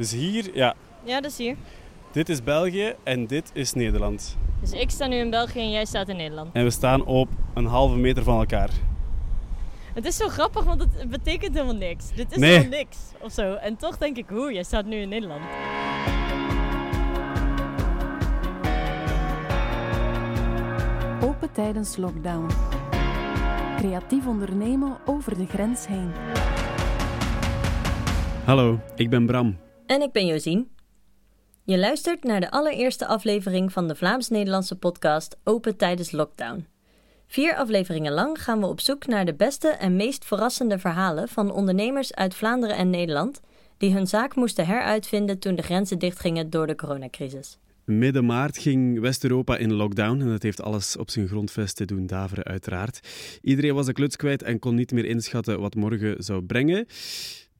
Dus hier, ja, Ja, dat is hier. dit is België en dit is Nederland. Dus ik sta nu in België en jij staat in Nederland. En we staan op een halve meter van elkaar. Het is zo grappig, want het betekent helemaal niks. Dit is Nee. helemaal niks of zo. En toch denk ik, hoe, jij staat nu in Nederland. Open tijdens lockdown. Creatief ondernemen over de grens heen. Hallo, ik ben Bram. En ik ben Josien. Je luistert naar de allereerste aflevering van de Vlaams-Nederlandse podcast Open tijdens lockdown. Vier afleveringen lang gaan we op zoek naar de beste en meest verrassende verhalen van ondernemers uit Vlaanderen en Nederland die hun zaak moesten heruitvinden toen de grenzen dichtgingen door de coronacrisis. Midden maart ging West-Europa in lockdown en dat heeft alles op zijn grondvesten doen daveren, uiteraard. Iedereen was de kluts kwijt en kon niet meer inschatten wat morgen zou brengen.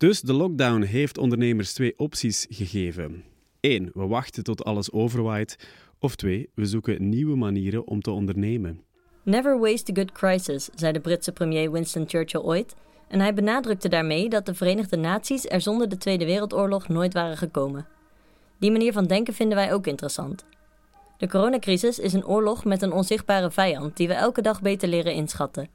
Dus de lockdown heeft ondernemers twee opties gegeven. Eén, we wachten tot alles overwaait. Of twee, we zoeken nieuwe manieren om te ondernemen. Never waste a good crisis, zei de Britse premier Winston Churchill ooit. En hij benadrukte daarmee dat de Verenigde Naties er zonder de Tweede Wereldoorlog nooit waren gekomen. Die manier van denken vinden wij ook interessant. De coronacrisis is een oorlog met een onzichtbare vijand die we elke dag beter leren inschatten.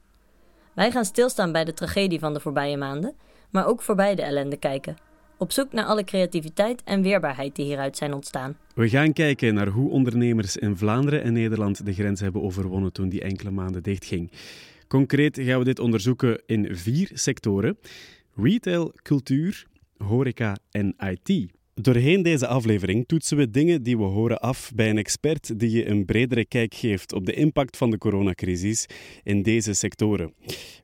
Wij gaan stilstaan bij de tragedie van de voorbije maanden, maar ook voorbij de ellende kijken. Op zoek naar alle creativiteit en weerbaarheid die hieruit zijn ontstaan. We gaan kijken naar hoe ondernemers in Vlaanderen en Nederland de grens hebben overwonnen toen die enkele maanden dichtging. Concreet gaan we dit onderzoeken in vier sectoren: retail, cultuur, horeca en IT. Doorheen deze aflevering toetsen we dingen die we horen af bij een expert die je een bredere kijk geeft op de impact van de coronacrisis in deze sectoren.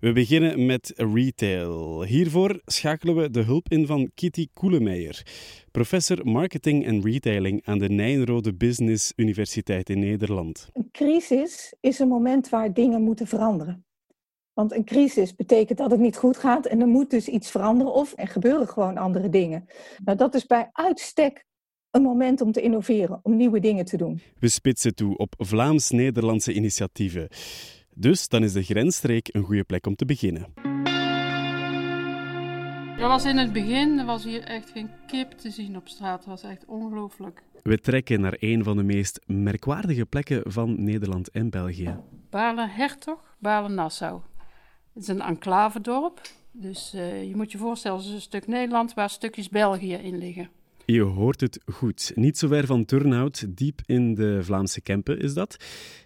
We beginnen met retail. Hiervoor schakelen we de hulp in van Kitty Koelemeijer, professor marketing en retailing aan de Nijnrode Business Universiteit in Nederland. Een crisis is een moment waar dingen moeten veranderen. Want een crisis betekent dat het niet goed gaat en er moet dus iets veranderen of er gebeuren gewoon andere dingen. Nou, dat is bij uitstek een moment om te innoveren, om nieuwe dingen te doen. We spitsen toe op Vlaams-Nederlandse initiatieven. Dus dan is de grensstreek een goede plek om te beginnen. Dat was in het begin, er was hier echt geen kip te zien op straat. Dat was echt ongelooflijk. We trekken naar een van de meest merkwaardige plekken van Nederland en België. Balen-Hertog, Balen-Nassau. Het is een enclavedorp. Dus eh, je moet je voorstellen, het is een stuk Nederland waar stukjes België in liggen. Je hoort het goed. Niet zo ver van Turnhout, diep in de Vlaamse Kempen is dat.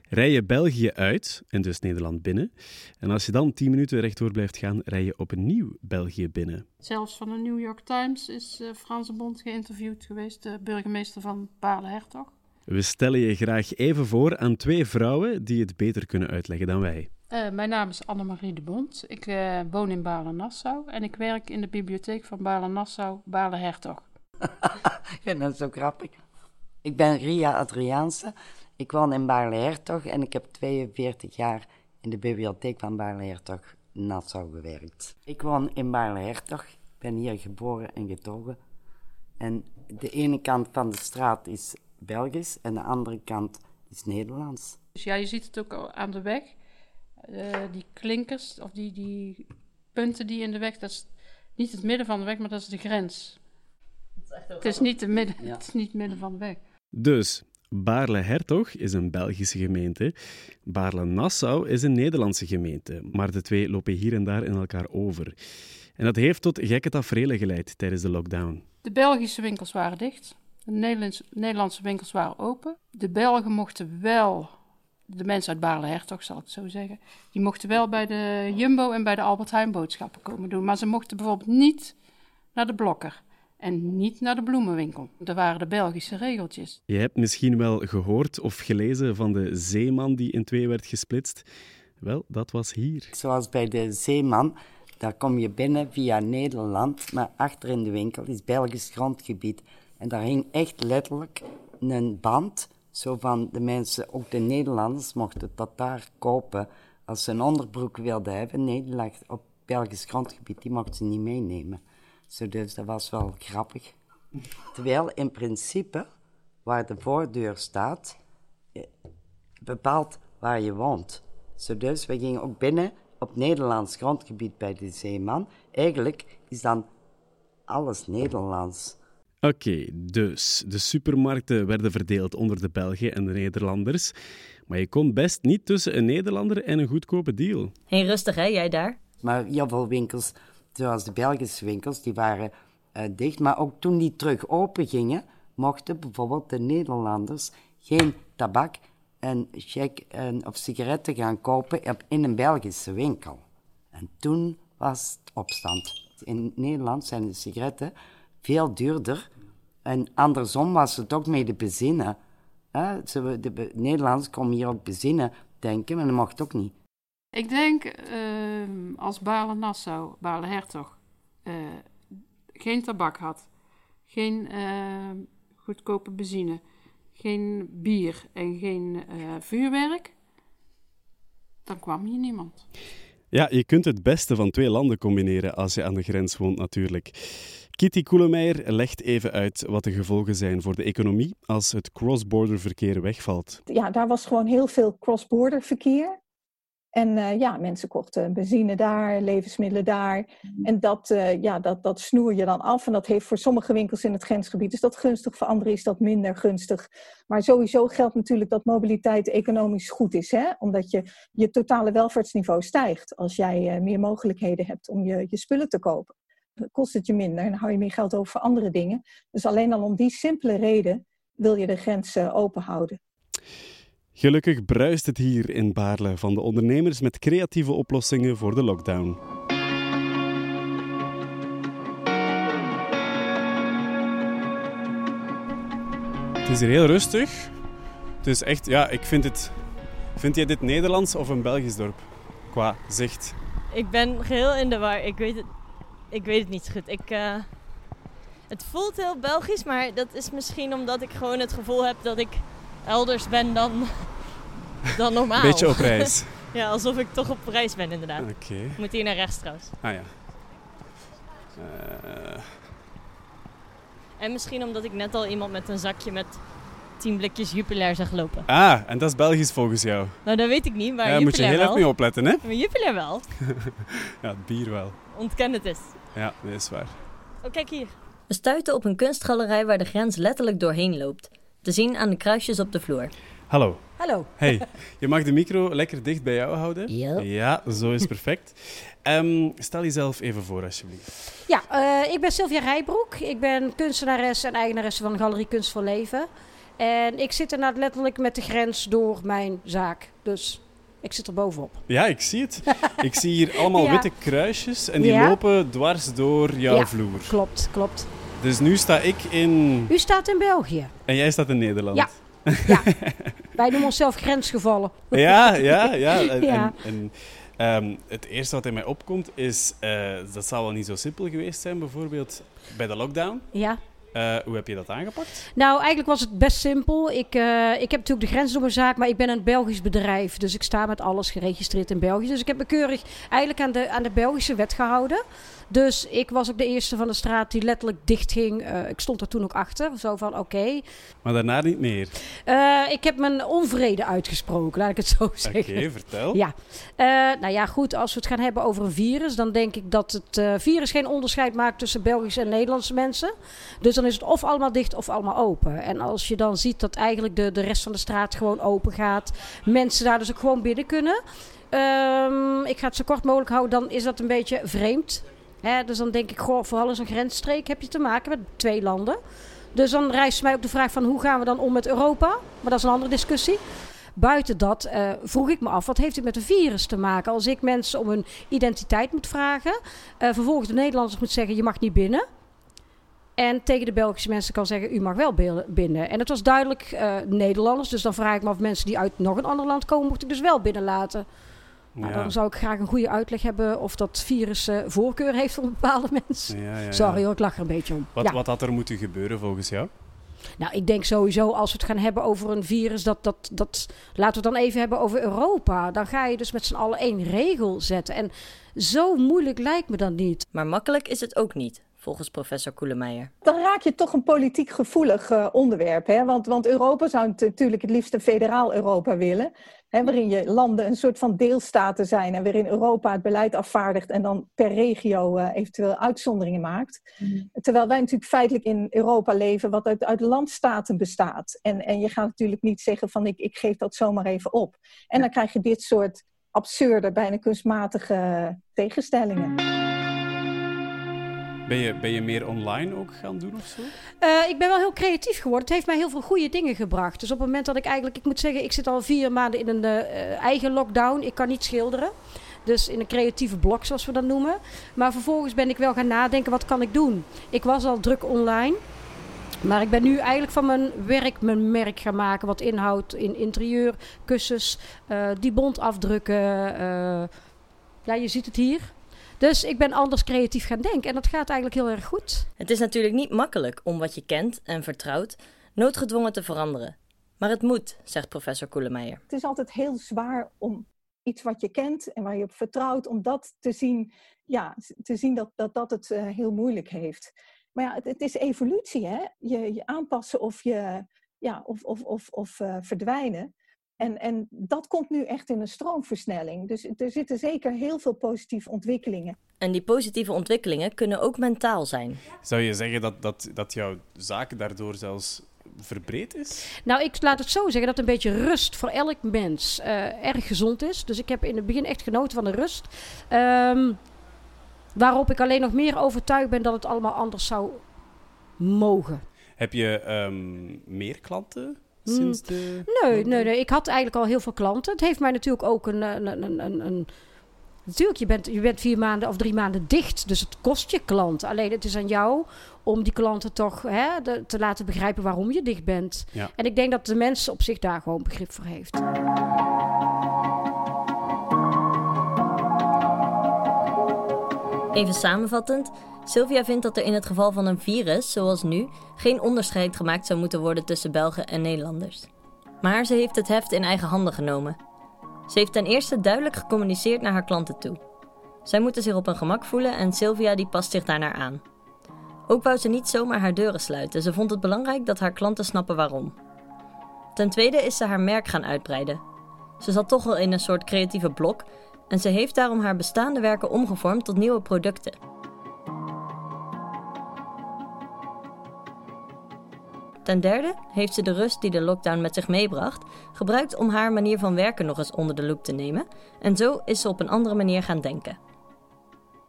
Rij je België uit, en dus Nederland binnen. En als je dan 10 minuten rechtdoor blijft gaan, rij je opnieuw België binnen. Zelfs van de New York Times is eh Frans de Bond geïnterviewd geweest, de burgemeester van Balen-Hertog. We stellen je graag even voor aan twee vrouwen die het beter kunnen uitleggen dan wij. Eh, mijn naam is Annemarie de Bond. Ik eh, woon in Balen-Nassau en ik werk in de bibliotheek van Balen-Nassau, Balen-Hertog. Ik vind dat zo grappig. Ik ben Ria Adriaanse. Ik woon in Baarle-Hertog en ik heb 42 jaar in de bibliotheek van Baarle-Hertog Nassau gewerkt. Ik woon in Baarle-Hertog. Ik ben hier geboren en getogen. En de ene kant van de straat is Belgisch en de andere kant is Nederlands. Dus ja, je ziet het ook aan de weg. Eh, die klinkers, of die, die punten die in de weg, dat is niet het midden van de weg, maar dat is de grens. Het is niet, de midden, Ja. het is niet het midden van de weg. Dus, Baarle-Hertog is een Belgische gemeente. Baarle-Nassau is een Nederlandse gemeente. Maar de twee lopen hier en daar in elkaar over. En dat heeft tot gekke tafereelen geleid tijdens de lockdown. De Belgische winkels waren dicht. De Nederlands- Nederlandse winkels waren open. De Belgen mochten wel, de mensen uit Baarle-Hertog zal ik het zo zeggen, die mochten wel bij de Jumbo en bij de Albert Heijn boodschappen komen doen. Maar ze mochten bijvoorbeeld niet naar de Blokker en niet naar de bloemenwinkel. Dat waren de Belgische regeltjes. Je hebt misschien wel gehoord of gelezen van de zeeman die in twee werd gesplitst. Wel, dat was hier. Zoals bij de Zeeman, daar kom je binnen via Nederland, maar achter in de winkel is Belgisch grondgebied. En daar hing echt letterlijk een band, zo van de mensen, ook de Nederlanders, mochten dat daar kopen. Als ze een onderbroek wilden hebben, nee, die lag op Belgisch grondgebied, die mochten ze niet meenemen. Zo, dus dat was wel grappig. Terwijl in principe, waar de voordeur staat, eh, bepaalt waar je woont. Zo dus, we gingen ook binnen op Nederlands grondgebied bij de Zeeman. Eigenlijk is dan alles Nederlands. Oké, dus de supermarkten werden verdeeld onder de Belgen en de Nederlanders. Maar je kon best niet tussen een Nederlander en een goedkope deal. Hé, rustig hè, jij daar? Maar heel veel winkels, zoals de Belgische winkels, die waren eh, dicht. Maar ook toen die terug open gingen, mochten bijvoorbeeld de Nederlanders geen tabak en check en, of sigaretten gaan kopen op- in een Belgische winkel. En toen was het opstand. In Nederland zijn de sigaretten veel duurder. En andersom was het ook met de benzine. hè. Ze- De be- Nederlanders komen hier ook benzine denken, maar dat mocht ook niet. Ik denk ehm, als Baarle-Nassau, Baarle-Hertog, eh, geen tabak had, geen ehm, goedkope benzine, geen bier en geen eh, vuurwerk, dan kwam hier niemand. Ja, je kunt het beste van twee landen combineren als je aan de grens woont natuurlijk. Kitty Koelemeijer legt even uit wat de gevolgen zijn voor de economie als het cross-border verkeer wegvalt. Ja, daar was gewoon heel veel cross-border verkeer. En eh, ja, mensen kochten benzine daar, levensmiddelen daar. En dat, eh, ja, dat, dat snoer je dan af. En dat heeft voor sommige winkels in het grensgebied is dat gunstig, voor anderen is dat minder gunstig. Maar sowieso geldt natuurlijk dat mobiliteit economisch goed is. Hè? Omdat je, je totale welvaartsniveau stijgt als jij eh, meer mogelijkheden hebt om je, je spullen te kopen. Kost het je minder en dan hou je meer geld over voor andere dingen. Dus alleen al om die simpele reden wil je de grens eh, open houden. Gelukkig bruist het hier in Baarle van de ondernemers met creatieve oplossingen voor de lockdown. Het is hier heel rustig. Het is echt, ja, ik vind het. Vind jij dit Nederlands of een Belgisch dorp? Qua zicht. Ik ben geheel in de war. Ik weet het, ik weet het niet zo goed. Ik, eh, het voelt heel Belgisch, maar dat is misschien omdat ik gewoon het gevoel heb dat ik elders ben dan, dan normaal. Beetje op reis. ja, alsof ik toch op reis ben inderdaad. Oké. Ik moet hier naar rechts trouwens. Ah ja. En misschien omdat ik net al iemand met een zakje met 10 blikjes Jupiler zag lopen. ah, en dat is Belgisch volgens jou. Nou, dat weet ik niet, maar Daar moet je Jupiler heel erg mee opletten, hè? Maar Jupiler wel. Ja, het bier wel. Ontken het eens. Ja, dat is waar. Oh, kijk hier. We stuiten op een kunstgalerij waar de grens letterlijk doorheen loopt. Te zien aan de kruisjes op de vloer. Hallo. Hallo. Hey, je mag de micro lekker dicht bij jou houden. Ja. Ja, zo is perfect. Ehm, stel jezelf even voor, alsjeblieft. Ja, eh, ik ben Sylvia Rijbroek. Ik ben kunstenares en eigenaresse van Galerie Kunst voor Leven. En ik zit inderdaad letterlijk met de grens door mijn zaak. Dus ik zit er bovenop. Ja, ik zie het. Ik zie hier allemaal Ja. witte kruisjes en die Ja. lopen dwars door jouw Ja. vloer. Klopt, klopt. Dus nu sta ik in... U staat in België. En jij staat in Nederland. Ja. Ja. Wij noemen onszelf grensgevallen. Ja, ja, ja. En, Ja. en- en, ehm, het eerste wat in mij opkomt is, eh, dat zal wel niet zo simpel geweest zijn, bijvoorbeeld bij de lockdown. Ja. Eh, hoe heb je dat aangepakt? Nou, eigenlijk was het best simpel. Ik, eh, ik heb natuurlijk de grens door mijn zaak, maar ik ben een Belgisch bedrijf. Dus ik sta met alles geregistreerd in België. Dus ik heb me keurig eigenlijk aan de, aan de Belgische wet gehouden. Dus ik was ook de eerste van de straat die letterlijk dicht ging. Eh, ik stond er toen ook achter. Zo van, oké. Maar daarna niet meer. Ik heb mijn onvrede uitgesproken, laat ik het zo Oké, zeggen. vertel. Ja, Eh, nou ja, goed. Als we het gaan hebben over een virus, dan denk ik dat het virus geen onderscheid maakt tussen Belgische en Nederlandse mensen. Dus dan is het of allemaal dicht of allemaal open. En als je dan ziet dat eigenlijk de, de rest van de straat gewoon open gaat, mensen daar dus ook gewoon binnen kunnen. Ehm, ik ga het zo kort mogelijk houden, dan is dat een beetje vreemd. Hè, dus dan denk ik, goh, vooral in zo'n grensstreek heb je te maken met twee landen. Dus dan rijst mij ook de vraag van hoe gaan we dan om met Europa? Maar dat is een andere discussie. Buiten dat eh, vroeg ik me af, wat heeft dit met een virus te maken? Als ik mensen om hun identiteit moet vragen, eh, vervolgens de Nederlanders moet zeggen, je mag niet binnen. En tegen de Belgische mensen kan zeggen, u mag wel binnen. En het was duidelijk eh, Nederlanders, dus dan vraag ik me af, mensen die uit nog een ander land komen, moet ik dus wel binnenlaten. Nou, Ja. dan zou ik graag een goede uitleg hebben of dat virus eh, voorkeur heeft voor bepaalde mensen. Ja, ja, ja. Sorry hoor, ik lach er een beetje om. Wat, Ja. wat had er moeten gebeuren volgens jou? Nou, ik denk sowieso als we het gaan hebben over een virus, dat, dat, dat laten we het dan even hebben over Europa. Dan ga je dus met z'n allen één regel zetten. En zo moeilijk lijkt me dat niet. Maar makkelijk is het ook niet. Volgens professor Koelemeijer. Dan raak je toch een politiek gevoelig uh, onderwerp. Hè? Want, want Europa zou natuurlijk het liefst een federaal Europa willen. Hè, waarin je landen een soort van deelstaten zijn en waarin Europa het beleid afvaardigt en dan per regio uh, eventueel uitzonderingen maakt. Mm. Terwijl wij natuurlijk feitelijk in Europa leven wat uit, uit landstaten bestaat. En, en je gaat natuurlijk niet zeggen van ik, ik geef dat zomaar even op. En dan krijg je dit soort absurde, bijna kunstmatige tegenstellingen. Ben je, je meer online ook gaan doen of zo? Uh, ik ben wel heel creatief geworden. Het heeft mij heel veel goede dingen gebracht. Dus op het moment dat ik eigenlijk, ik moet zeggen, ik zit al vier maanden in een uh, eigen lockdown. Ik kan niet schilderen. Dus in een creatieve blok, zoals we dat noemen. Maar vervolgens ben ik wel gaan nadenken, wat kan ik doen? Ik was al druk online. Maar ik ben nu eigenlijk van mijn werk mijn merk gaan maken. Wat inhoudt in interieur, kussens, uh, die bont afdrukken. Ja, je ziet het hier. Dus ik ben anders creatief gaan denken. En dat gaat eigenlijk heel erg goed. Het is natuurlijk niet makkelijk om wat je kent en vertrouwt noodgedwongen te veranderen. Maar het moet, zegt professor Koelemeijer. Het is altijd heel zwaar om iets wat je kent en waar je op vertrouwt, om dat te zien, ja, te zien dat dat, dat het uh, heel moeilijk heeft. Maar ja, het, het, is evolutie, hè? Je, je aanpassen of, je, ja, of, of, of, of uh, verdwijnen. En, en dat komt nu echt in een stroomversnelling. Dus er zitten zeker heel veel positieve ontwikkelingen. En die positieve ontwikkelingen kunnen ook mentaal zijn. Zou je zeggen dat, dat, dat jouw zaak daardoor zelfs verbreed is? Nou, ik laat het zo zeggen dat een beetje rust voor elk mens uh, erg gezond is. Dus ik heb in het begin echt genoten van de rust. Um, waarop ik alleen nog meer overtuigd ben dat het allemaal anders zou mogen. Heb je um, meer klanten sinds de... Nee, nee, nee, ik had eigenlijk al heel veel klanten. Het heeft mij natuurlijk ook een... een, een, een, een Natuurlijk, je bent, je bent vier maanden of drie maanden dicht. Dus het kost je klant. Alleen het is aan jou om die klanten toch hè, de, te laten begrijpen waarom je dicht bent. Ja. En ik denk dat de mens op zich daar gewoon begrip voor heeft. Even samenvattend. Sylvia vindt dat er in het geval van een virus, zoals nu, geen onderscheid gemaakt zou moeten worden tussen Belgen en Nederlanders. Maar ze heeft het heft in eigen handen genomen. Ze heeft ten eerste duidelijk gecommuniceerd naar haar klanten toe. Zij moeten zich op hun gemak voelen en Sylvia die past zich daarnaar aan. Ook wou ze niet zomaar haar deuren sluiten. Ze vond het belangrijk dat haar klanten snappen waarom. Ten tweede is ze haar merk gaan uitbreiden. Ze zat toch al in een soort creatieve blok en ze heeft daarom haar bestaande werken omgevormd tot nieuwe producten. Ten derde heeft ze de rust die de lockdown met zich meebracht gebruikt om haar manier van werken nog eens onder de loep te nemen en zo is ze op een andere manier gaan denken.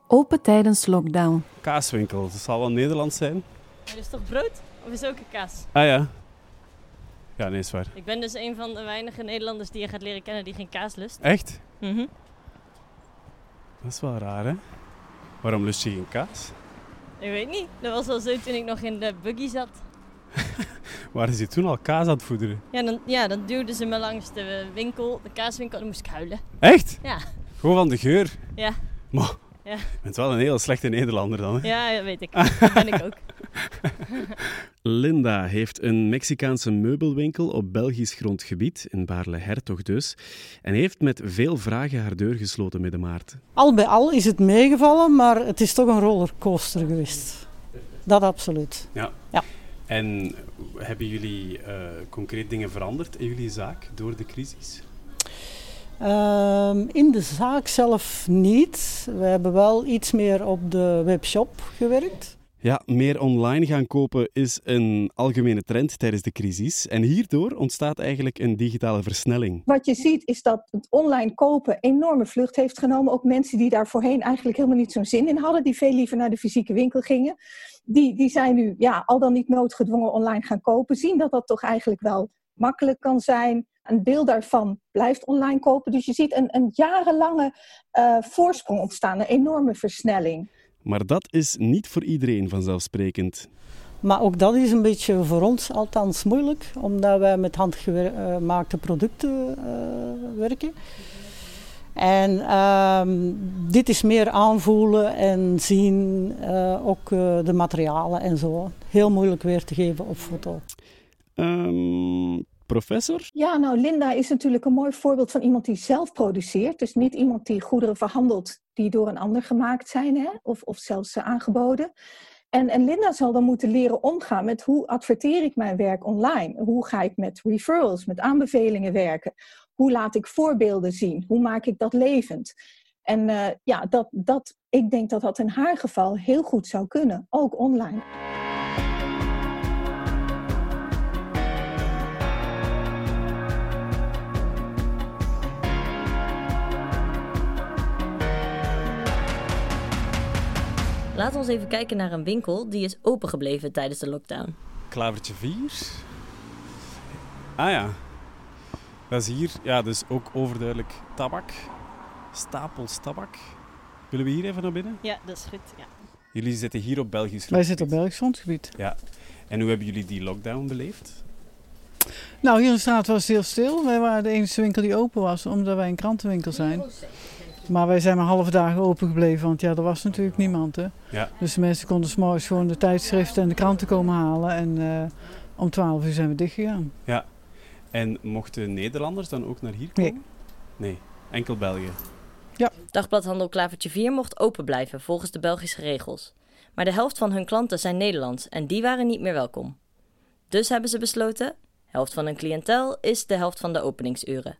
Open tijdens lockdown. Kaaswinkel, dat zal wel Nederlands zijn. Er is toch brood? Of is ook een kaas? Ah ja. Ja, nee, is waar. Ik ben dus een van de weinige Nederlanders die je gaat leren kennen die geen kaas lust. Echt? Mhm. Dat is wel raar, hè? Waarom lust je geen kaas? Ik weet niet. Dat was al zo toen ik nog in de buggy zat. Waar is je toen al kaas aan het voederen? Ja, dan, ja, dan duwden ze me langs de winkel, de kaaswinkel, en dan moest ik huilen. Echt? Ja. Gewoon van de geur? Ja. Maar, Ja. je bent wel een heel slechte Nederlander dan, hè? Ja, dat weet ik. Dat ben ik ook. Linda heeft een Mexicaanse meubelwinkel op Belgisch grondgebied, in Baarle-Hertog dus, en heeft met veel vragen haar deur gesloten midden maart. Al bij al is het meegevallen, maar het is toch een rollercoaster geweest. Dat absoluut. Ja. Ja. En hebben jullie eh, concreet dingen veranderd in jullie zaak door de crisis? Ehm, in de zaak zelf niet. We hebben wel iets meer op de webshop gewerkt. Ja, meer online gaan kopen is een algemene trend tijdens de crisis. En hierdoor ontstaat eigenlijk een digitale versnelling. Wat je ziet is dat het online kopen enorme vlucht heeft genomen. Ook mensen die daar voorheen eigenlijk helemaal niet zo'n zin in hadden, die veel liever naar de fysieke winkel gingen. Die, die zijn nu ja, al dan niet noodgedwongen online gaan kopen. Zien dat dat toch eigenlijk wel makkelijk kan zijn. Een deel daarvan blijft online kopen. Dus je ziet een, een jarenlange uh, voorsprong ontstaan, een enorme versnelling. Maar dat is niet voor iedereen vanzelfsprekend. Maar ook dat is een beetje voor ons althans moeilijk, omdat wij met handgemaakte producten uh, werken. En uh, dit is meer aanvoelen en zien, uh, ook de materialen en zo. Heel moeilijk weer te geven op foto. Um, professor? Ja, nou, Linda is natuurlijk een mooi voorbeeld van iemand die zelf produceert. Dus niet iemand die goederen verhandelt die door een ander gemaakt zijn, hè? Of, of zelfs uh, aangeboden. En, en Linda zal dan moeten leren omgaan met hoe adverteer ik mijn werk online? Hoe ga ik met referrals, met aanbevelingen werken? Hoe laat ik voorbeelden zien? Hoe maak ik dat levend? En uh, ja, dat, dat, ik denk dat dat in haar geval heel goed zou kunnen, ook online. Laten we eens even kijken naar een winkel die is opengebleven tijdens de lockdown. Klavertje 4. Ah ja. Dat is hier, ja, dus ook overduidelijk tabak. Stapels tabak. Willen we hier even naar binnen? Ja, dat is goed. Ja. Jullie zitten hier op Belgisch grondgebied. Wij zitten op Belgisch grondgebied. Ja. En hoe hebben jullie die lockdown beleefd? Nou, hier in de straat was het heel stil. Wij waren de enige winkel die open was, omdat wij een krantenwinkel zijn. Maar wij zijn maar halve dagen open gebleven, want ja, er was natuurlijk niemand. Hè? Ja. Dus de mensen konden s'morgens gewoon de tijdschriften en de kranten komen halen. En uh, om 12 uur zijn we dicht gegaan. Ja. En mochten Nederlanders dan ook naar hier komen? Nee. Nee, enkel België. Ja. Dagbladhandel Klavertje 4 mocht open blijven volgens de Belgische regels. Maar de helft van hun klanten zijn Nederlands en die waren niet meer welkom. Dus hebben ze besloten: helft van hun cliëntel is de helft van de openingsuren.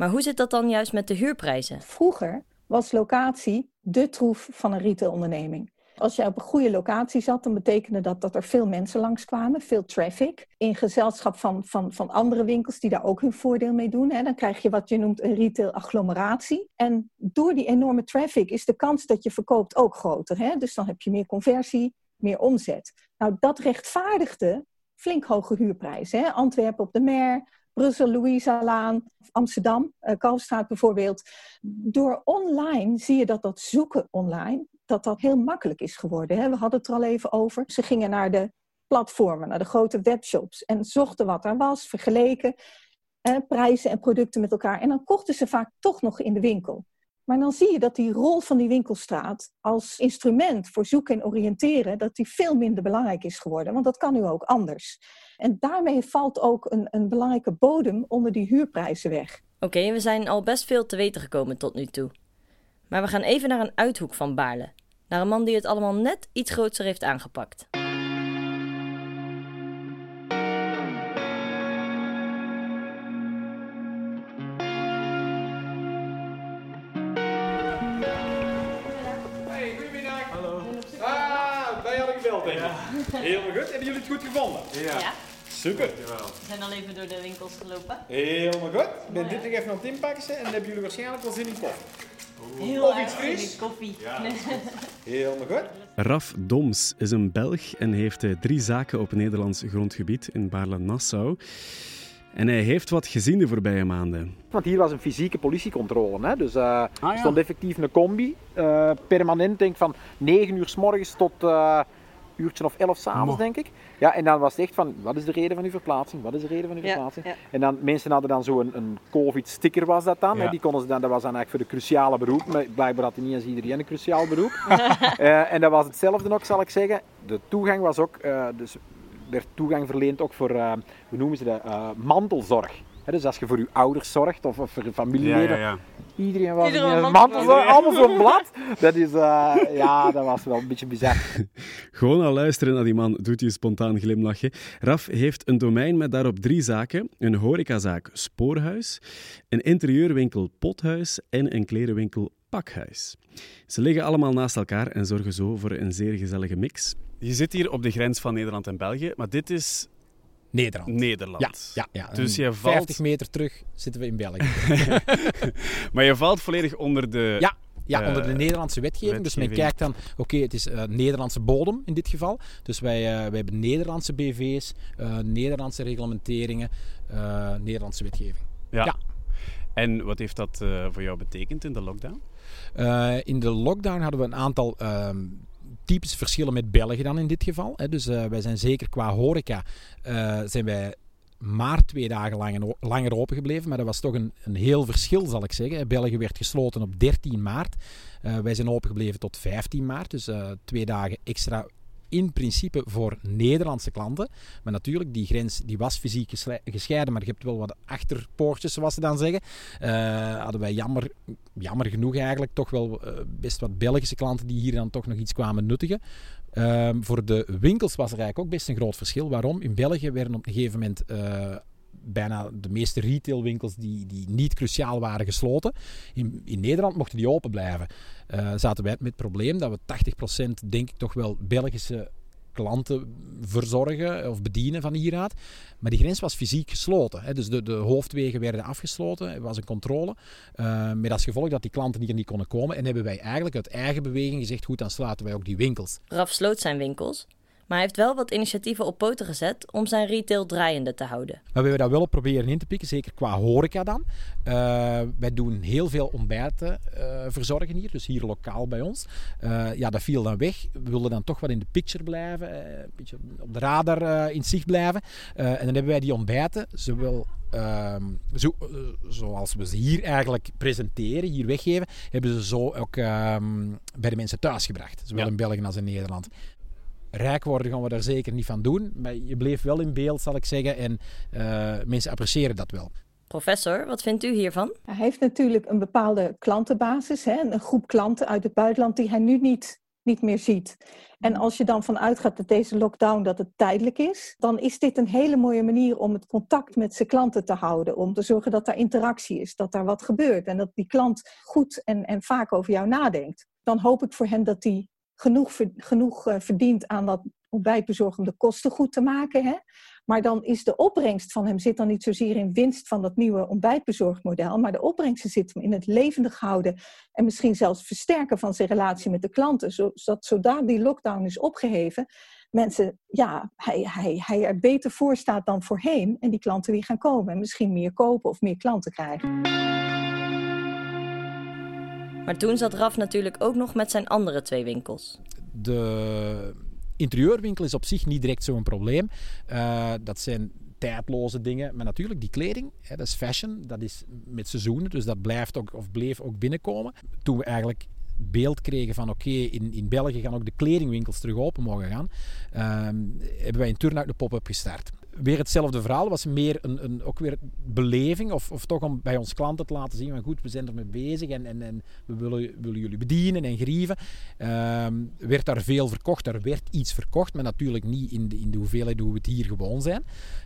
Maar hoe zit dat dan juist met de huurprijzen? Vroeger was locatie de troef van een retailonderneming. Als je op een goede locatie zat, dan betekende dat dat er veel mensen langskwamen, veel traffic. In gezelschap van, van, van andere winkels die daar ook hun voordeel mee doen. Hè. Dan krijg je wat je noemt een retail-agglomeratie. En door die enorme traffic is de kans dat je verkoopt ook groter. Hè. Dus dan heb je meer conversie, meer omzet. Nou, dat rechtvaardigde flink hoge huurprijzen. Hè. Antwerpen op de Mer, Brussel, Louisa-laan, Amsterdam, uh, Kalfstraat bijvoorbeeld. Door online zie je dat dat zoeken online, dat dat heel makkelijk is geworden. Hè? We hadden het er al even over. Ze gingen naar de platformen, naar de grote webshops en zochten wat er was, vergeleken prijzen en producten met elkaar. En dan kochten ze vaak toch nog in de winkel. Maar dan zie je dat die rol van die winkelstraat als instrument voor zoeken en oriënteren, dat die veel minder belangrijk is geworden. Want dat kan nu ook anders. En daarmee valt ook een, een belangrijke bodem onder die huurprijzen weg. Oké, we zijn al best veel te weten gekomen tot nu toe. Maar we gaan even naar een uithoek van Baarle. Naar een man die het allemaal net iets groter heeft aangepakt. Helemaal goed. Hebben jullie het goed gevonden? Ja. ja. Super. We zijn al even door de winkels gelopen. Helemaal goed. Ik ben dit nog even aan het inpakken en dan hebben jullie waarschijnlijk wel zin in koffie. Heel of iets fris? koffie. Ja. Helemaal goed. Raf Doms is een Belg en heeft drie zaken op Nederlands grondgebied in Baarle-Nassau. En hij heeft wat gezien de voorbije maanden. Want hier was een fysieke politiecontrole. Hè? Dus uh, ah, ja. stond effectief een combi. Uh, permanent, denk van 9 uur s morgens tot uh, uurtje of 11 s'avonds, denk ik. Ja, en dan was het echt van, wat is de reden van uw verplaatsing? Wat is de reden van uw verplaatsing? Ja, ja. En dan, mensen hadden dan zo'n een, een COVID-sticker was dat dan. Ja. Die konden ze dan, dat was dan eigenlijk voor de cruciale beroep. Maar blijkbaar had niet eens iedereen een cruciaal beroep. uh, en dat was hetzelfde nog, zal ik zeggen. De toegang was ook, uh, dus werd toegang verleend ook voor, uh, hoe noemen ze dat, mantelzorg. He, dus als je voor je ouders zorgt of, of voor je familieleden, ja, ja, ja. iedereen was Iedereen een een mantelzorg, allemaal zo'n blad. Dat is, uh, ja, dat was wel een beetje bizar. Gewoon al luisteren naar die man doet je spontaan glimlachen. Raf heeft een domein met daarop drie zaken. Een horecazaak Spoorhuis, een interieurwinkel Pothuis en een klerenwinkel Pakhuis. Ze liggen allemaal naast elkaar en zorgen zo voor een zeer gezellige mix. Je zit hier op de grens van Nederland en België, maar dit is Nederland. Nederland. Ja, ja, ja. Dus je valt... 50 meter terug zitten we in België. maar je valt volledig onder de... Ja, ja, onder de Nederlandse wetgeving. wetgeving. Dus men kijkt dan, oké, okay, het is uh, Nederlandse bodem in dit geval. Dus wij, uh, wij hebben Nederlandse BV's, uh, Nederlandse reglementeringen, Nederlandse wetgeving. Ja. ja. En wat heeft dat voor jou betekend in de lockdown? in de lockdown hadden we een aantal typische verschillen met België dan in dit geval. Hè. Dus uh, wij zijn zeker qua horeca uh, zijn wij maar twee dagen langer, open gebleven. Maar dat was toch een, een heel verschil, zal ik zeggen. België werd gesloten op 13 maart. Uh, wij zijn open gebleven tot 15 maart. Dus twee dagen extra in principe voor Nederlandse klanten. Maar natuurlijk, die grens die was fysiek gescheiden, maar je hebt wel wat achterpoortjes, zoals ze dan zeggen. Uh, hadden wij jammer, jammer genoeg eigenlijk toch wel uh, best wat Belgische klanten die hier dan toch nog iets kwamen nuttigen. Ehm, voor de winkels was er eigenlijk ook best een groot verschil. Waarom? In België werden op een gegeven moment uh, bijna de meeste retailwinkels die, die niet cruciaal waren gesloten. In, in Nederland mochten die open blijven. Uh, zaten wij met het probleem dat we 80% denk ik toch wel Belgische klanten verzorgen of bedienen van hieruit. Maar die grens was fysiek gesloten. Hè. Dus de, de hoofdwegen werden afgesloten. Er was een controle. Uh, met als gevolg dat die klanten hier niet konden komen. En hebben wij eigenlijk uit eigen beweging gezegd: goed, dan sluiten wij ook die winkels. Raf sloot zijn winkels. Maar hij heeft wel wat initiatieven op poten gezet om zijn retail draaiende te houden. Maar we hebben dat wel op proberen in te pikken, zeker qua horeca dan. Uh, wij doen heel veel ontbijten uh, verzorgen hier, dus hier lokaal bij ons. Uh, ja, dat viel dan weg. We wilden dan toch wat in de picture blijven, een beetje op de radar in zicht blijven. en dan hebben wij die ontbijten, zowel Ehm, zo, zoals we ze hier eigenlijk presenteren, hier weggeven, hebben ze zo ook ehm, bij de mensen thuis gebracht. Zowel in België als in Nederland rijk worden gaan we daar zeker niet van doen. Maar je bleef wel in beeld, zal ik zeggen. En uh, mensen appreciëren dat wel. Professor, wat vindt u hiervan? Hij heeft natuurlijk een bepaalde klantenbasis. Hè? Een groep klanten uit het buitenland die hij nu niet, niet meer ziet. En als je dan vanuit gaat dat deze lockdown dat het tijdelijk is, dan is dit een hele mooie manier om het contact met zijn klanten te houden. Om te zorgen dat er interactie is, dat er wat gebeurt en dat die klant goed en, en vaak over jou nadenkt. Dan hoop ik voor hem dat hij genoeg, genoeg uh, verdient aan dat ontbijtbezorgen om de kosten goed te maken. Hè? Maar dan is de opbrengst van hem zit dan niet zozeer in winst van dat nieuwe ontbijtbezorgmodel, maar de opbrengst zit hem in het levendig houden en misschien zelfs versterken van zijn relatie met de klanten. Zodat zodra die lockdown is opgeheven, mensen, ja, hij, hij, hij er beter voor staat dan voorheen en die klanten weer gaan komen en misschien meer kopen of meer klanten krijgen. Maar toen zat Raf natuurlijk ook nog met zijn andere twee winkels. De interieurwinkel is op zich niet direct zo'n probleem. Uh, dat zijn tijdloze dingen. Maar natuurlijk, die kleding, hè, dat is fashion, dat is met seizoenen, dus dat blijft ook, of bleef ook binnenkomen. Toen we eigenlijk beeld kregen van oké, in, in België gaan ook de kledingwinkels terug open mogen gaan, uh, hebben wij in Turnhout de pop-up gestart weer hetzelfde verhaal. was meer een, een, ook weer beleving. Of, of toch om bij ons klanten te laten zien van goed, we zijn ermee bezig en, en, en we willen, willen jullie bedienen en grieven. Uh, werd daar veel verkocht. Er werd iets verkocht, maar natuurlijk niet in de, in de hoeveelheid hoe we het hier gewoon zijn.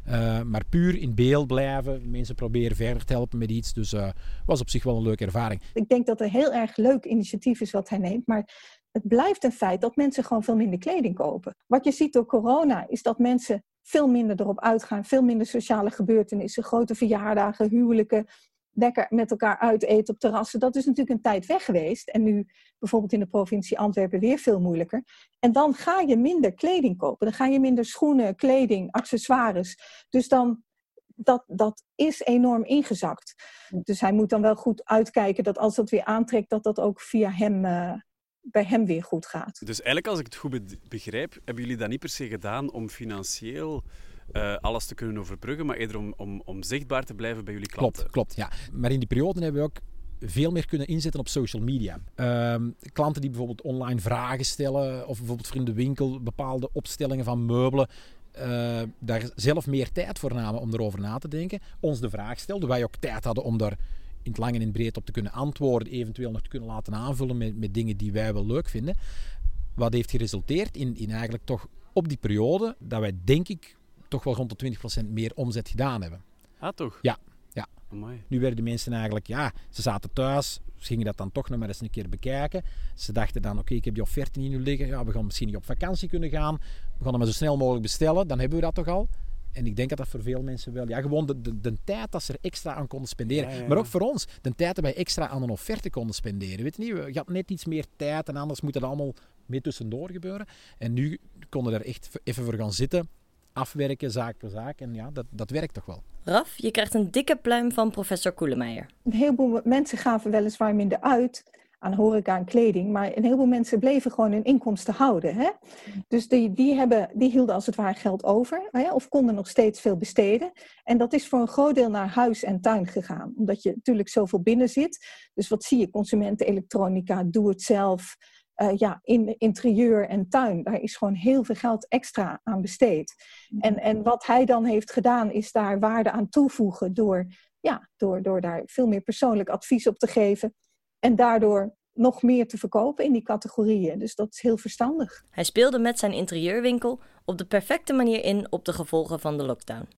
Uh, maar puur in beeld blijven. Mensen proberen verder te helpen met iets. Dus uh, was op zich wel een leuke ervaring. Ik denk dat het een heel erg leuk initiatief is wat hij neemt. Maar het blijft een feit dat mensen gewoon veel minder kleding kopen. Wat je ziet door corona is dat mensen veel minder erop uitgaan, veel minder sociale gebeurtenissen, grote verjaardagen, huwelijken, lekker met elkaar uit eten op terrassen. Dat is natuurlijk een tijd weg geweest. En nu bijvoorbeeld in de provincie Antwerpen weer veel moeilijker. En dan ga je minder kleding kopen. Dan ga je minder schoenen, kleding, accessoires. Dus dan, dat, dat is enorm ingezakt. Dus hij moet dan wel goed uitkijken dat als dat weer aantrekt, dat dat ook via hem uh, bij hem weer goed gaat. Dus eigenlijk, als ik het goed begrijp, hebben jullie dat niet per se gedaan om financieel uh, alles te kunnen overbruggen, maar eerder om, om, om zichtbaar te blijven bij jullie klanten. Klopt, klopt. Ja. Maar in die periode hebben we ook veel meer kunnen inzetten op social media. Uh, klanten die bijvoorbeeld online vragen stellen, of bijvoorbeeld voor in de winkel bepaalde opstellingen van meubelen. Uh, daar zelf meer tijd voor namen om erover na te denken. Ons de vraag stelden, wij ook tijd hadden om daar in het lang en in het breed op te kunnen antwoorden, eventueel nog te kunnen laten aanvullen met, met dingen die wij wel leuk vinden. Wat heeft geresulteerd in, in eigenlijk toch op die periode dat wij denk ik toch wel rond de 20% meer omzet gedaan hebben. Ah, toch? Ja. ja. Nu werden de mensen eigenlijk, ja, ze zaten thuis, ze gingen dat dan toch nog maar eens een keer bekijken. Ze dachten dan, oké, ik heb die offerte niet nu liggen, ja, we gaan misschien niet op vakantie kunnen gaan. We gaan hem maar zo snel mogelijk bestellen, dan hebben we dat toch al. En ik denk dat dat voor veel mensen wel, ja, gewoon de, de, de tijd dat ze er extra aan konden spenderen. Ja, ja, ja. Maar ook voor ons, de tijd dat wij extra aan een offerte konden spenderen. Weet je niet, we hadden net iets meer tijd en anders moet het allemaal mee tussendoor gebeuren. En nu konden we er echt even voor gaan zitten, afwerken, zaak per zaak. En ja, dat, dat werkt toch wel. Raf, je krijgt een dikke pluim van professor Koelemeijer. Een heleboel mensen gaven weliswaar minder uit aan horeca en kleding. Maar een heleboel mensen bleven gewoon hun inkomsten houden. Hè? Dus die, die, hebben, die hielden als het ware geld over. Hè? Of konden nog steeds veel besteden. En dat is voor een groot deel naar huis en tuin gegaan. Omdat je natuurlijk zoveel binnen zit. Dus wat zie je? Consumenten, elektronica, doe het zelf. Uh, ja, in interieur en tuin. Daar is gewoon heel veel geld extra aan besteed. En, en wat hij dan heeft gedaan, is daar waarde aan toevoegen door, ja, door, door daar veel meer persoonlijk advies op te geven. En daardoor nog meer te verkopen in die categorieën. Dus dat is heel verstandig. Hij speelde met zijn interieurwinkel op de perfecte manier in op de gevolgen van de lockdown.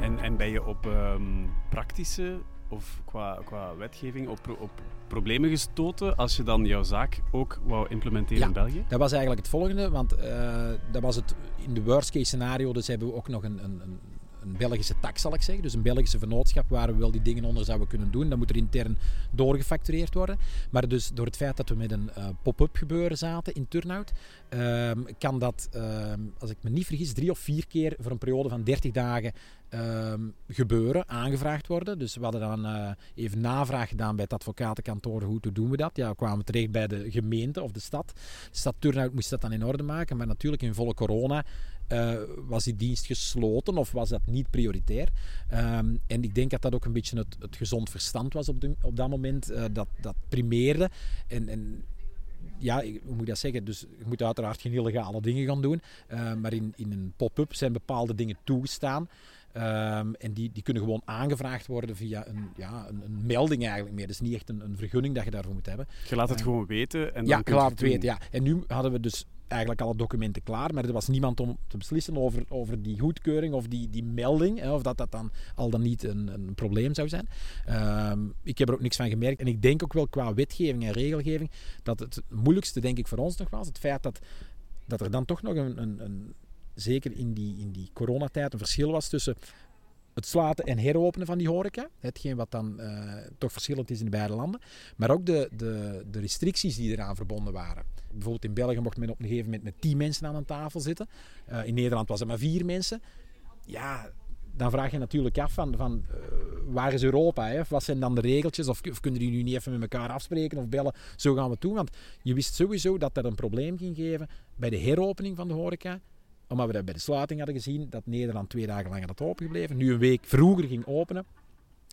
En, en ben je op ehm, praktische of qua, qua wetgeving op, op problemen gestoten als je dan jouw zaak ook wou implementeren in België? Dat was eigenlijk het volgende, want uh, dat was het in de worst case scenario. Dus hebben we ook nog een, een, een een Belgische tak, zal ik zeggen. Dus een Belgische vennootschap waar we wel die dingen onder zouden kunnen doen. Dat moet er intern doorgefactureerd worden. Maar dus door het feit dat we met een uh, pop-up gebeuren zaten in Turnhout, uh, kan dat, uh, als ik me niet vergis, drie of vier keer voor een periode van 30 dagen ehm, gebeuren, aangevraagd worden. Dus we hadden dan eh, even navraag gedaan bij het advocatenkantoor. Hoe doen we dat? Ja, we kwamen terecht bij de gemeente of de stad. De stad Turnhout moest dat dan in orde maken. Maar natuurlijk in volle corona uh, was die dienst gesloten of was dat niet prioritair? Um, en ik denk dat dat ook een beetje het, het gezond verstand was op, de, op dat moment, uh, dat, dat primeerde. En, en ja, hoe moet ik dat zeggen? Dus je moet uiteraard geen illegale dingen gaan doen. Uh, maar in, in een pop-up zijn bepaalde dingen toegestaan. Um, en die, die kunnen gewoon aangevraagd worden via een, ja, een, een melding eigenlijk meer. Dus niet echt een, een vergunning dat je daarvoor moet hebben. Je laat het uh, gewoon weten. En ja, dan je laat het weten. Ja. En nu hadden we dus eigenlijk alle documenten klaar, maar er was niemand om te beslissen over, over die goedkeuring of die, die melding, hè, of dat dat dan al dan niet een, een probleem zou zijn. Um, ik heb er ook niks van gemerkt. En ik denk ook wel qua wetgeving en regelgeving dat het moeilijkste, denk ik, voor ons nog was het feit dat, dat er dan toch nog een, een, een zeker in die, in die coronatijd, een verschil was tussen het sluiten en heropenen van die horeca. Hetgeen wat dan uh, toch verschillend is in de beide landen. Maar ook de, de, de restricties die eraan verbonden waren. Bijvoorbeeld in België mocht men op een gegeven moment met tien mensen aan een tafel zitten. Uh, in Nederland was het maar vier mensen. Ja, dan vraag je natuurlijk af van, van uh, waar is Europa? Hè? Wat zijn dan de regeltjes? Of, kunnen die nu niet even met elkaar afspreken of bellen? Zo gaan we doen. Want je wist sowieso dat dat een probleem ging geven bij de heropening van de horeca omdat we dat bij de sluiting hadden gezien, dat Nederland twee dagen langer had opengebleven, nu een week vroeger ging openen.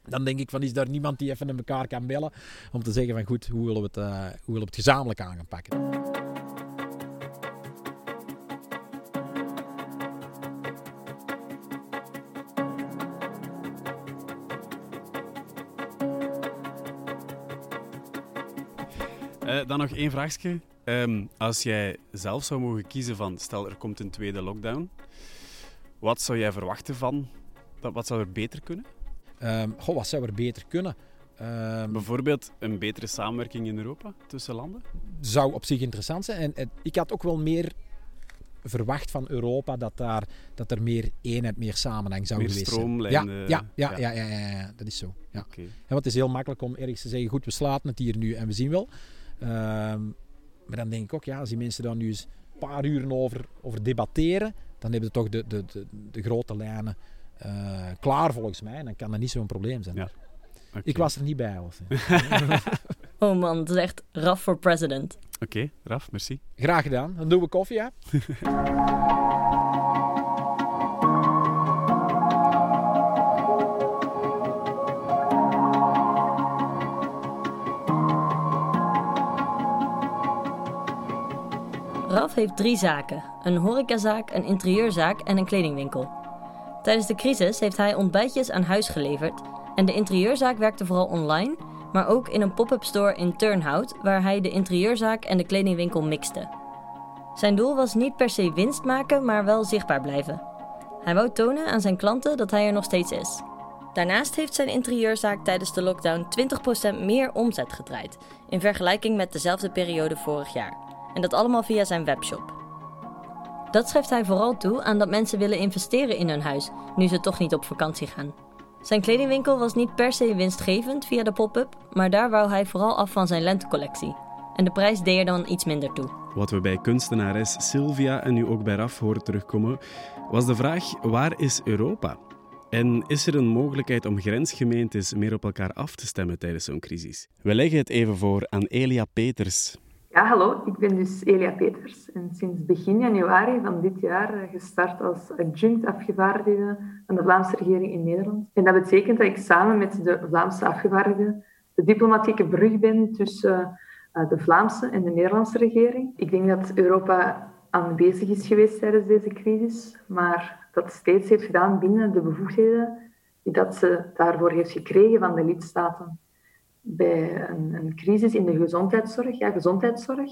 Dan denk ik van, is daar niemand die even naar elkaar kan bellen om te zeggen van goed, hoe willen we het, uh, hoe willen we het gezamenlijk aan gaan pakken. Uh, dan nog één vraagje. Um, als jij zelf zou mogen kiezen van, stel er komt een tweede lockdown, wat zou jij verwachten van, wat zou er beter kunnen? Um, goh, wat zou er beter kunnen? Um, Bijvoorbeeld een betere samenwerking in Europa tussen landen? Zou op zich interessant zijn. En, en ik had ook wel meer verwacht van Europa dat, daar, dat er meer eenheid, meer samenhang zou meer geweest stroomlijnen. zijn. Ja, ja, ja, ja, ja, ja, dat is zo. Ja. Okay. En het is heel makkelijk om ergens te zeggen, goed, we sluiten het hier nu en we zien wel. Um, maar dan denk ik ook, ja, als die mensen daar nu eens een paar uren over, over debatteren, dan hebben ze toch de, de, de, de grote lijnen uh, klaar volgens mij. En dan kan dat niet zo'n probleem zijn. Ja. Okay. Ik was er niet bij. Was, oh man, het is echt raf voor president. Oké, okay, Raf, merci. Graag gedaan. Dan doen we koffie, ja? Raf heeft drie zaken: een horecazaak, een interieurzaak en een kledingwinkel. Tijdens de crisis heeft hij ontbijtjes aan huis geleverd en de interieurzaak werkte vooral online, maar ook in een pop-up store in Turnhout, waar hij de interieurzaak en de kledingwinkel mixte. Zijn doel was niet per se winst maken, maar wel zichtbaar blijven. Hij wou tonen aan zijn klanten dat hij er nog steeds is. Daarnaast heeft zijn interieurzaak tijdens de lockdown 20% meer omzet gedraaid, in vergelijking met dezelfde periode vorig jaar. En dat allemaal via zijn webshop. Dat schrijft hij vooral toe aan dat mensen willen investeren in hun huis, nu ze toch niet op vakantie gaan. Zijn kledingwinkel was niet per se winstgevend via de pop-up, maar daar wou hij vooral af van zijn lentecollectie. En de prijs deed er dan iets minder toe. Wat we bij kunstenares Sylvia en nu ook bij Raf horen terugkomen, was de vraag: waar is Europa? En is er een mogelijkheid om grensgemeentes meer op elkaar af te stemmen tijdens zo'n crisis? We leggen het even voor aan Elia Peters. Ja, hallo, ik ben dus Elia Peters en sinds begin januari van dit jaar gestart als adjunct afgevaardigde van de Vlaamse regering in Nederland. En dat betekent dat ik samen met de Vlaamse afgevaardigden de diplomatieke brug ben tussen uh, de Vlaamse en de Nederlandse regering. Ik denk dat Europa aanwezig is geweest tijdens deze crisis, maar dat steeds heeft gedaan binnen de bevoegdheden die dat ze daarvoor heeft gekregen van de lidstaten. Bij een, crisis in de gezondheidszorg, ja, gezondheidszorg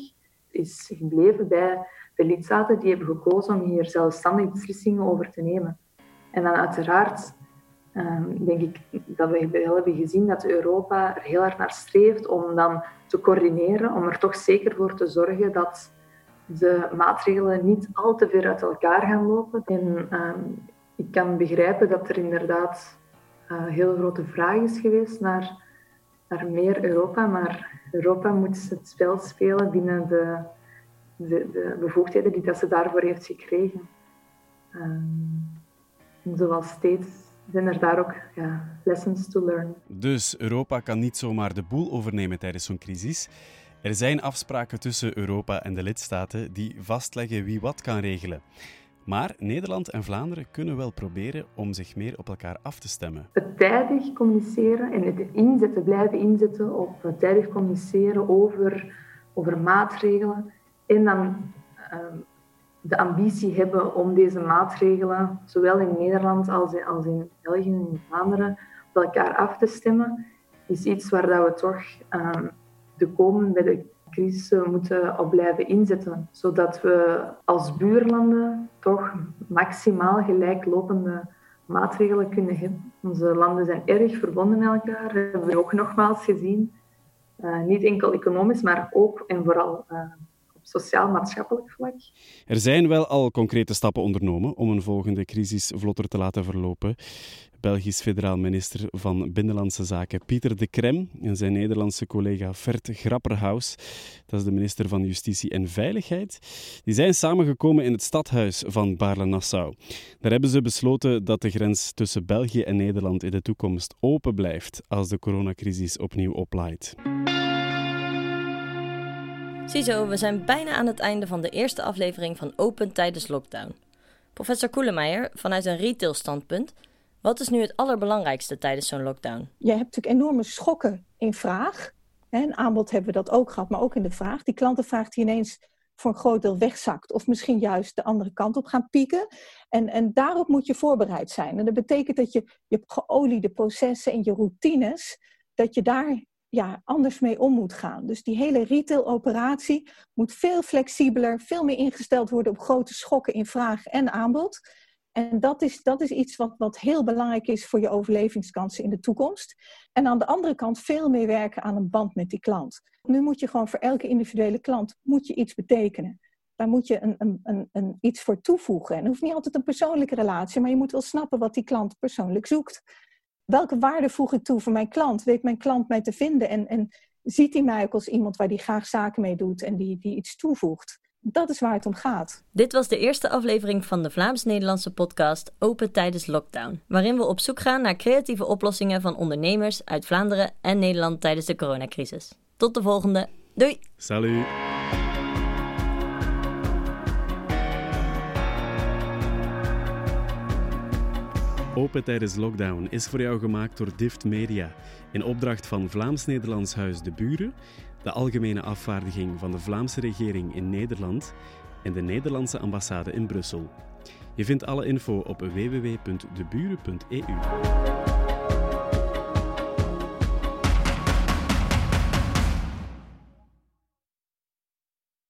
is gebleven bij de lidstaten die hebben gekozen om hier zelfstandig beslissingen over te nemen. En dan uiteraard um, denk ik dat we hebben gezien dat Europa er heel hard naar streeft om dan te coördineren, om er toch zeker voor te zorgen dat de maatregelen niet al te ver uit elkaar gaan lopen. En um, ik kan begrijpen dat er inderdaad uh, heel grote vraag is geweest naar, naar meer Europa, maar Europa moet het spel spelen binnen de, de, de bevoegdheden die dat ze daarvoor heeft gekregen. Um, zoals steeds zijn er daar ook ja, lessons to learn. Dus Europa kan niet zomaar de boel overnemen tijdens zo'n crisis. Er zijn afspraken tussen Europa en de lidstaten die vastleggen wie wat kan regelen. Maar Nederland en Vlaanderen kunnen wel proberen om zich meer op elkaar af te stemmen. Het tijdig communiceren en het inzetten, blijven inzetten op het tijdig communiceren over, over maatregelen. En dan ehm, de ambitie hebben om deze maatregelen, zowel in Nederland als in, als in België en Vlaanderen, op elkaar af te stemmen, is iets waar dat we toch um, de komende crisis moeten op blijven inzetten. Zodat we als buurlanden toch maximaal gelijklopende maatregelen kunnen hebben. Onze landen zijn erg verbonden met elkaar, dat hebben we ook nogmaals gezien. Uh, niet enkel economisch, maar ook en vooral uh, sociaal-maatschappelijk vlak. Er zijn wel al concrete stappen ondernomen om een volgende crisis vlotter te laten verlopen. Belgisch federaal minister van Binnenlandse Zaken Pieter de Krem en zijn Nederlandse collega Vert Grapperhaus, dat is de minister van Justitie en Veiligheid, die zijn samengekomen in het stadhuis van Baarle-Nassau. Daar hebben ze besloten dat de grens tussen België en Nederland in de toekomst open blijft als de coronacrisis opnieuw oplaait. Ziezo, we zijn bijna aan het einde van de eerste aflevering van Open tijdens lockdown. Professor Koelemeijer, vanuit een retail standpunt, wat is nu het allerbelangrijkste tijdens zo'n lockdown? Je hebt natuurlijk enorme schokken in vraag. En aanbod hebben we dat ook gehad, maar ook in de vraag. Die klantenvraag die ineens voor een groot deel wegzakt. Of misschien juist de andere kant op gaan pieken. En, en daarop moet je voorbereid zijn. En dat betekent dat je je geoliede processen en je routines, dat je daar ja, anders mee om moet gaan. Dus die hele retail-operatie moet veel flexibeler, veel meer ingesteld worden op grote schokken in vraag en aanbod. En dat is, dat is iets wat, wat heel belangrijk is voor je overlevingskansen in de toekomst. En aan de andere kant veel meer werken aan een band met die klant. Nu moet je gewoon voor elke individuele klant moet je iets betekenen. Daar moet je een, een, een, een iets voor toevoegen. En het hoeft niet altijd een persoonlijke relatie, maar je moet wel snappen wat die klant persoonlijk zoekt welke waarde voeg ik toe voor mijn klant? Weet mijn klant mij te vinden? En, en ziet hij mij ook als iemand waar hij graag zaken mee doet en die, die iets toevoegt? Dat is waar het om gaat. Dit was de eerste aflevering van de Vlaams-Nederlandse podcast Open tijdens lockdown, waarin we op zoek gaan naar creatieve oplossingen van ondernemers uit Vlaanderen en Nederland tijdens de coronacrisis. Tot de volgende. Doei! Salut! Open tijdens lockdown is voor jou gemaakt door Dift Media in opdracht van Vlaams-Nederlands Huis De Buren, de algemene afvaardiging van de Vlaamse regering in Nederland en de Nederlandse ambassade in Brussel. Je vindt alle info op www.deburen.eu.